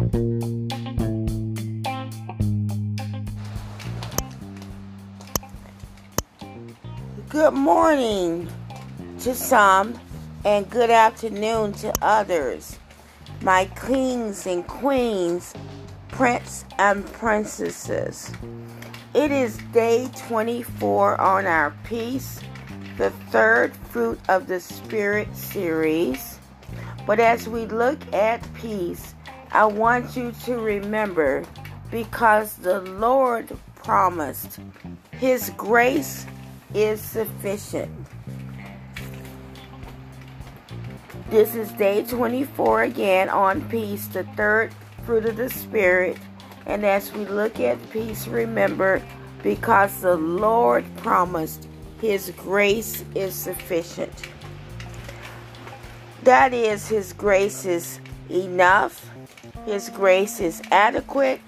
Good morning to some and good afternoon to others. My kings and queens, prince and princesses. It is day 24 on our Peace, the third fruit of the Spirit series. But as we look at peace, I want you to remember because the Lord promised His grace is sufficient. This is day 24 again on peace, the third fruit of the Spirit. And as we look at peace, remember because the Lord promised His grace is sufficient. That is, His grace is enough, His grace is adequate,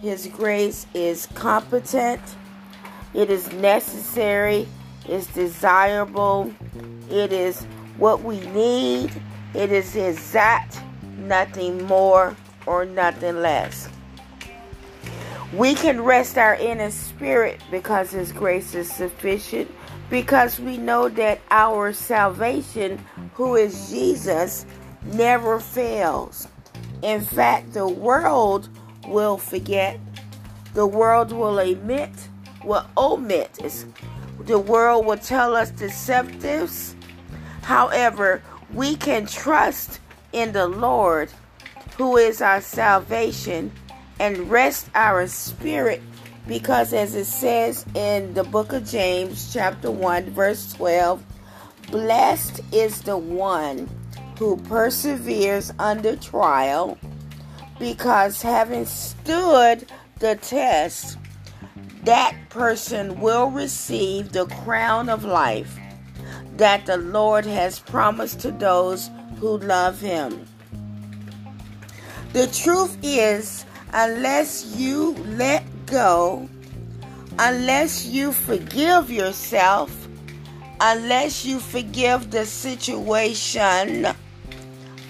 His grace is competent. It is necessary, it's desirable, it is what we need, it is exact, nothing more or nothing less. We can rest our inner spirit because His grace is sufficient, because we know that our salvation, who is Jesus, never fails. In fact, the world will forget, the world will admit will omit. It's, the world will tell us deceptives. However, we can trust in the Lord, who is our salvation, and rest our spirit because, as it says in the book of James, chapter 1, verse 12, blessed is the one who perseveres under trial because having stood the test, that person will receive the crown of life that the Lord has promised to those who love Him. The truth is, unless you let go, unless you forgive yourself, unless you forgive the situation,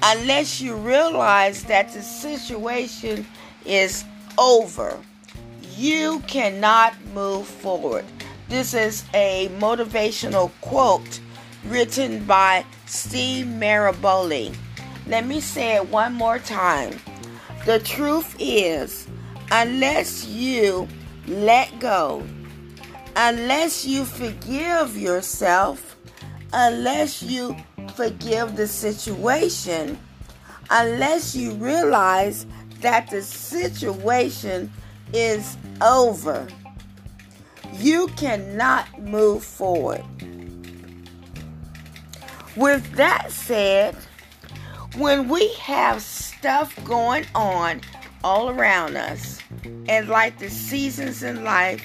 unless you realize that the situation is over you cannot move forward. This is a motivational quote written by Steve Maraboli. Let me say it one more time. The truth is, unless you let go, unless you forgive yourself, unless you forgive the situation, unless you realize that the situation is over. You cannot move forward. With that said, when we have stuff going on all around us, and like the seasons in life,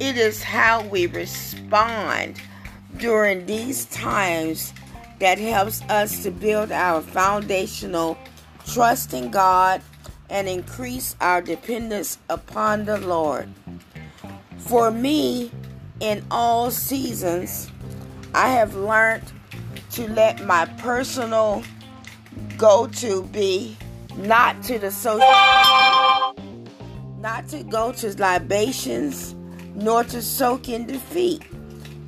it is how we respond during these times that helps us to build our foundational trust in God and increase our dependence upon the Lord. For me, in all seasons, I have learned to let my personal go to be not to the social, not to go to libations, nor to soak in defeat,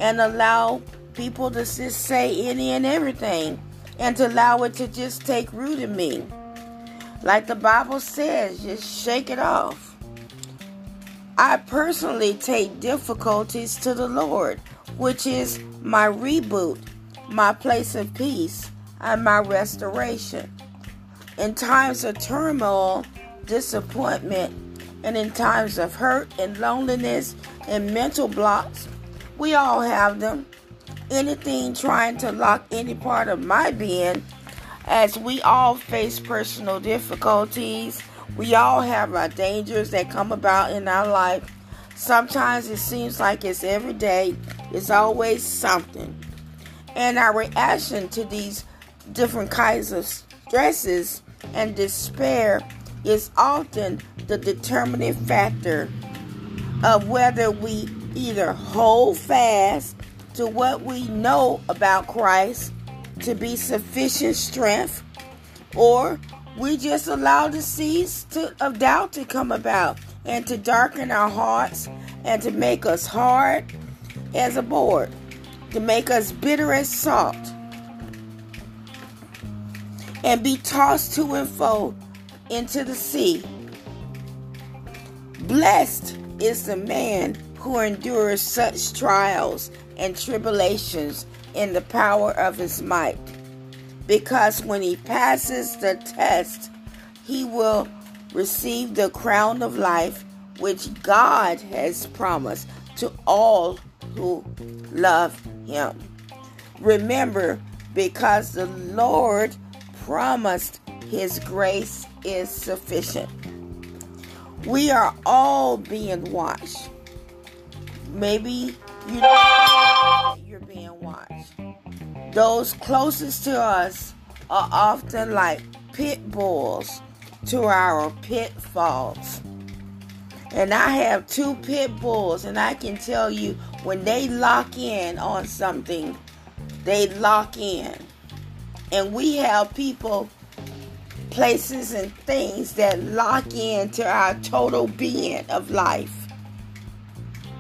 and allow people to just say any and everything, and to allow it to just take root in me. Like the Bible says, just shake it off. I personally take difficulties to the Lord, which is my reboot, my place of peace, and my restoration. In times of turmoil, disappointment, and in times of hurt and loneliness and mental blocks, we all have them. Anything trying to lock any part of my being as we all face personal difficulties, we all have our dangers that come about in our life. Sometimes it seems like it's every day, it's always something. And our reaction to these different kinds of stresses and despair is often the determining factor of whether we either hold fast to what we know about Christ to be sufficient strength, or we just allow the seeds to, of doubt to come about and to darken our hearts and to make us hard as a board, to make us bitter as salt, and be tossed to and fro into the sea. Blessed is the man who endures such trials and tribulations in the power of his might because when he passes the test, he will receive the crown of life which God has promised to all who love him. Remember, because the Lord promised his grace is sufficient. We are all being watched. Maybe you know you're being watched. Those closest to us are often like pit bulls to our pitfalls. And I have two pit bulls, and I can tell you when they lock in on something, they lock in. And we have people, places, and things that lock into our total being of life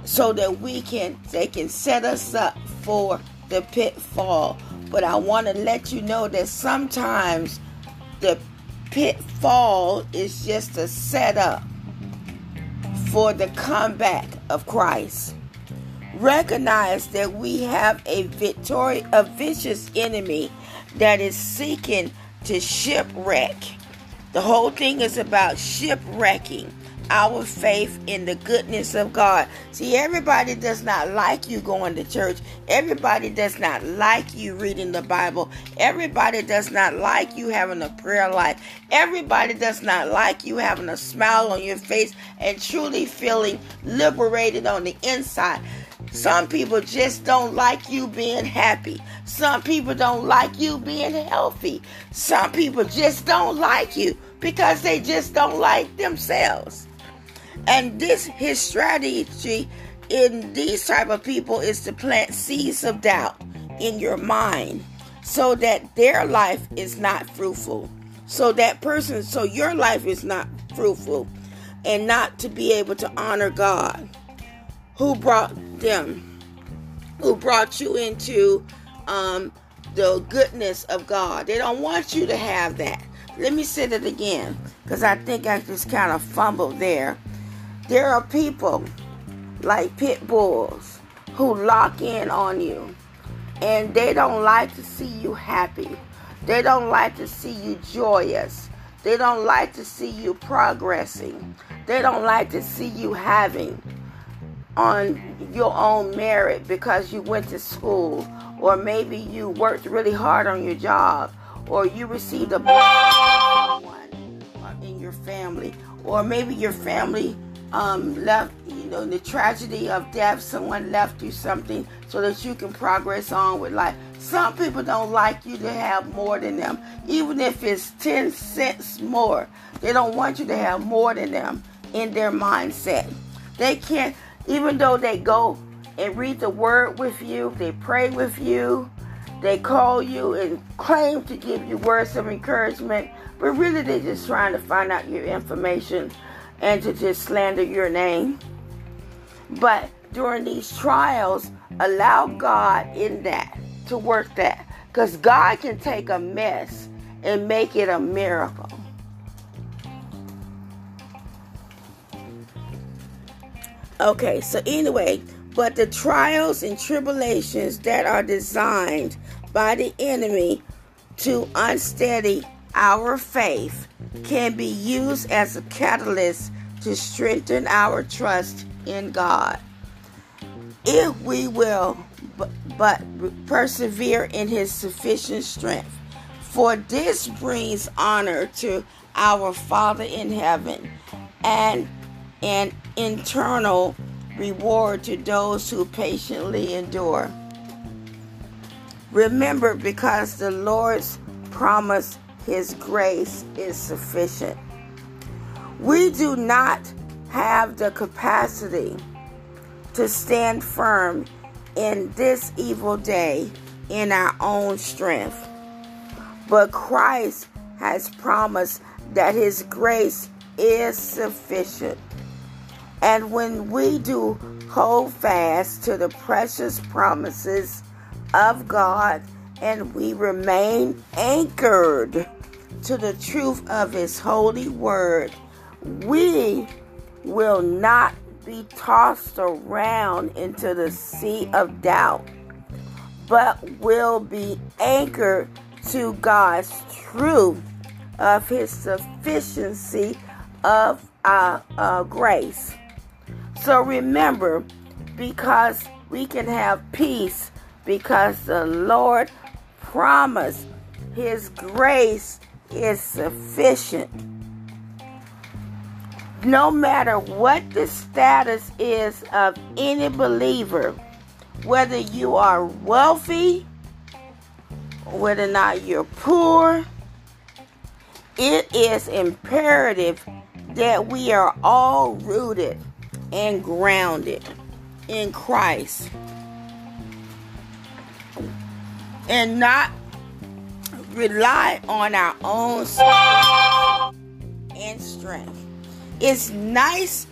so that we can, they can set us up for the pitfall. But I want to let you know that sometimes the pitfall is just a setup for the comeback of Christ. Recognize that we have a victory, a vicious enemy that is seeking to shipwreck. The whole thing is about shipwrecking our faith in the goodness of God. See, everybody does not like you going to church. Everybody does not like you reading the Bible. Everybody does not like you having a prayer life. Everybody does not like you having a smile on your face and truly feeling liberated on the inside. Some people just don't like you being happy. Some people don't like you being healthy. Some people just don't like you because they just don't like themselves. And this his strategy in these type of people is to plant seeds of doubt in your mind so that their life is not fruitful. So that person so your life is not fruitful and not to be able to honor God who brought them who brought you into um, the goodness of God. They don't want you to have that. Let me say it again because I think I just kind of fumbled there. There are people like pit bulls who lock in on you and they don't like to see you happy. They don't like to see you joyous. They don't like to see you progressing. They don't like to see you having on your own merit because you went to school or maybe you worked really hard on your job or you received a one in your family or maybe your family um, left, you know, the tragedy of death, someone left you something so that you can progress on with life. Some people don't like you to have more than them, even if it's 10 cents more. They don't want you to have more than them in their mindset. They can't, even though they go and read the word with you, they pray with you, they call you and claim to give you words of encouragement, but really they're just trying to find out your information and to just slander your name. But during these trials, allow God in that to work that. Because God can take a mess and make it a miracle. Okay, so anyway, but the trials and tribulations that are designed by the enemy to unsteady our faith can be used as a catalyst to strengthen our trust in God. If we will but, persevere in His sufficient strength. For this brings honor to our Father in heaven and an internal reward to those who patiently endure. Remember, because the Lord's promise his grace is sufficient. We do not have the capacity to stand firm in this evil day in our own strength. But Christ has promised that His grace is sufficient. And when we do hold fast to the precious promises of God and we remain anchored to the truth of His holy word, we will not be tossed around into the sea of doubt, but will be anchored to God's truth of His sufficiency of uh, uh, grace. So remember, because we can have peace, because the Lord promised His grace is sufficient. No matter what the status is of any believer, whether you are wealthy, whether or not you're poor, it is imperative that we are all rooted and grounded in Christ and not rely on our own and strength. It's nice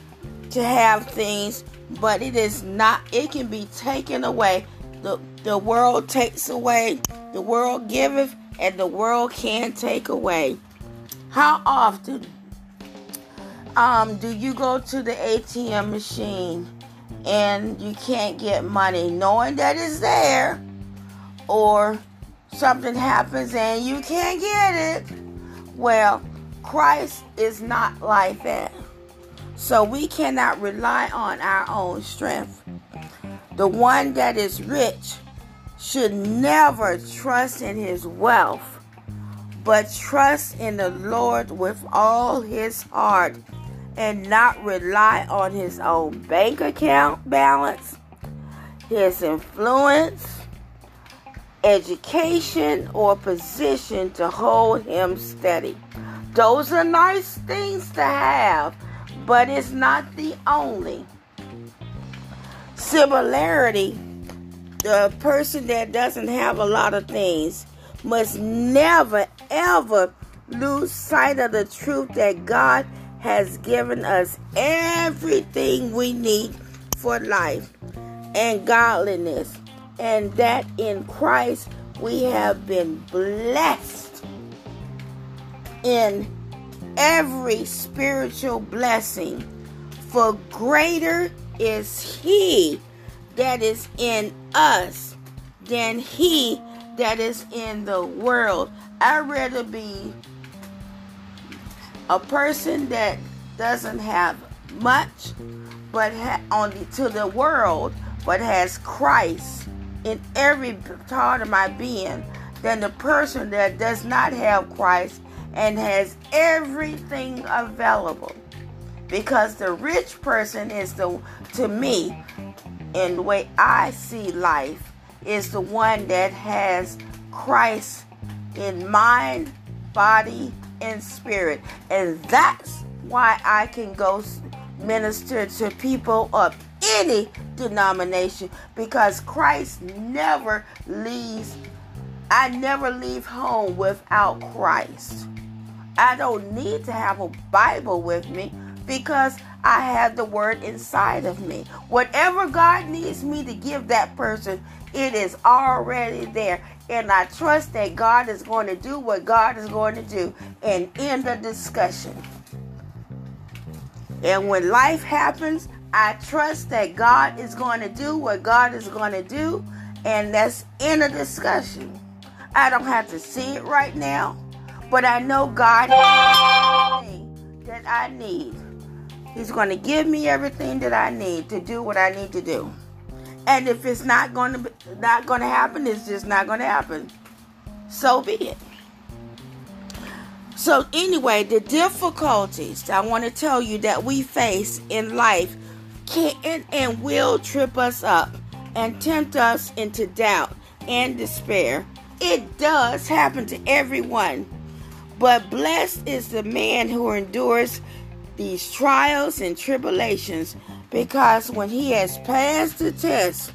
to have things, but it is not, it can be taken away. The, the world takes away, the world giveth, and the world can take away. How often um, do you go to the ATM machine and you can't get money knowing that it's there, or something happens and you can't get it? Well, Christ is not like that. So we cannot rely on our own strength. The one that is rich should never trust in his wealth, but trust in the Lord with all his heart and not rely on his own bank account balance, his influence, education, or position to hold him steady. Those are nice things to have, but it's not the only. Similarity, the person that doesn't have a lot of things must never ever lose sight of the truth that God has given us everything we need for life and godliness, and that in Christ we have been blessed in every spiritual blessing. For greater is He that is in us than He that is in the world. I'd rather be a person that doesn't have much but ha- on the, to the world but has Christ in every part of my being than the person that does not have Christ and has everything available because the rich person is the to me in the way I see life is the one that has Christ in mind, body, and spirit. And that's why I can go minister to people of any denomination because Christ never leaves. I never leave home without Christ. I don't need to have a Bible with me because I have the word inside of me. Whatever God needs me to give that person, it is already there. And I trust that God is going to do what God is going to do and end the discussion. And when life happens, I trust that God is going to do what God is going to do, and that's in a discussion. I don't have to see it right now, but I know God has everything that I need. He's going to give me everything that I need to do what I need to do. And if it's not going to not going to happen, it's just not going to happen. So be it. So anyway, the difficulties I want to tell you that we face in life can and will trip us up and tempt us into doubt and despair. It does happen to everyone. But blessed is the man who endures these trials and tribulations because when he has passed the test,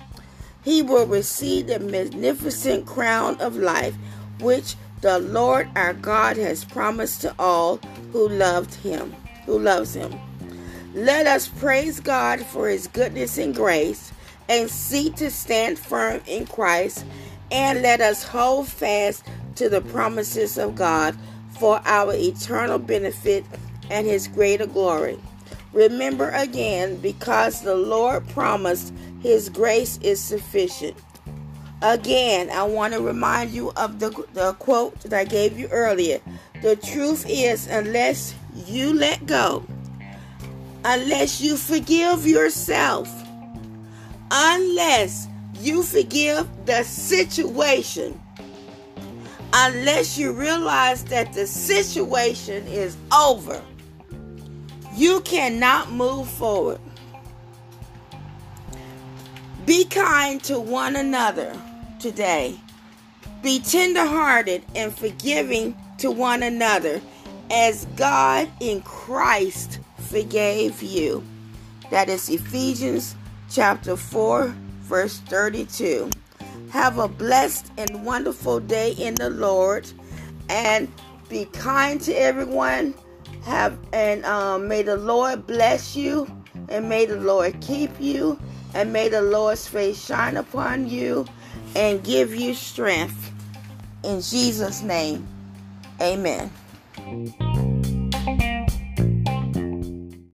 he will receive the magnificent crown of life which the Lord our God has promised to all who loved him, who loves him. Let us praise God for his goodness and grace and seek to stand firm in Christ and let us hold fast to the promises of God for our eternal benefit and his greater glory. Remember again, because the Lord promised his grace is sufficient. Again, I want to remind you of the, the quote that I gave you earlier. The truth is, unless you let go, unless you forgive yourself, unless you forgive the situation, unless you realize that the situation is over, you cannot move forward. Be kind to one another today. Be tenderhearted and forgiving to one another as God in Christ forgave you. That is Ephesians chapter 4, verse 32. Have a blessed and wonderful day in the Lord and be kind to everyone. Have and um, may the Lord bless you and may the Lord keep you and may the Lord's face shine upon you and give you strength. In Jesus' name, amen.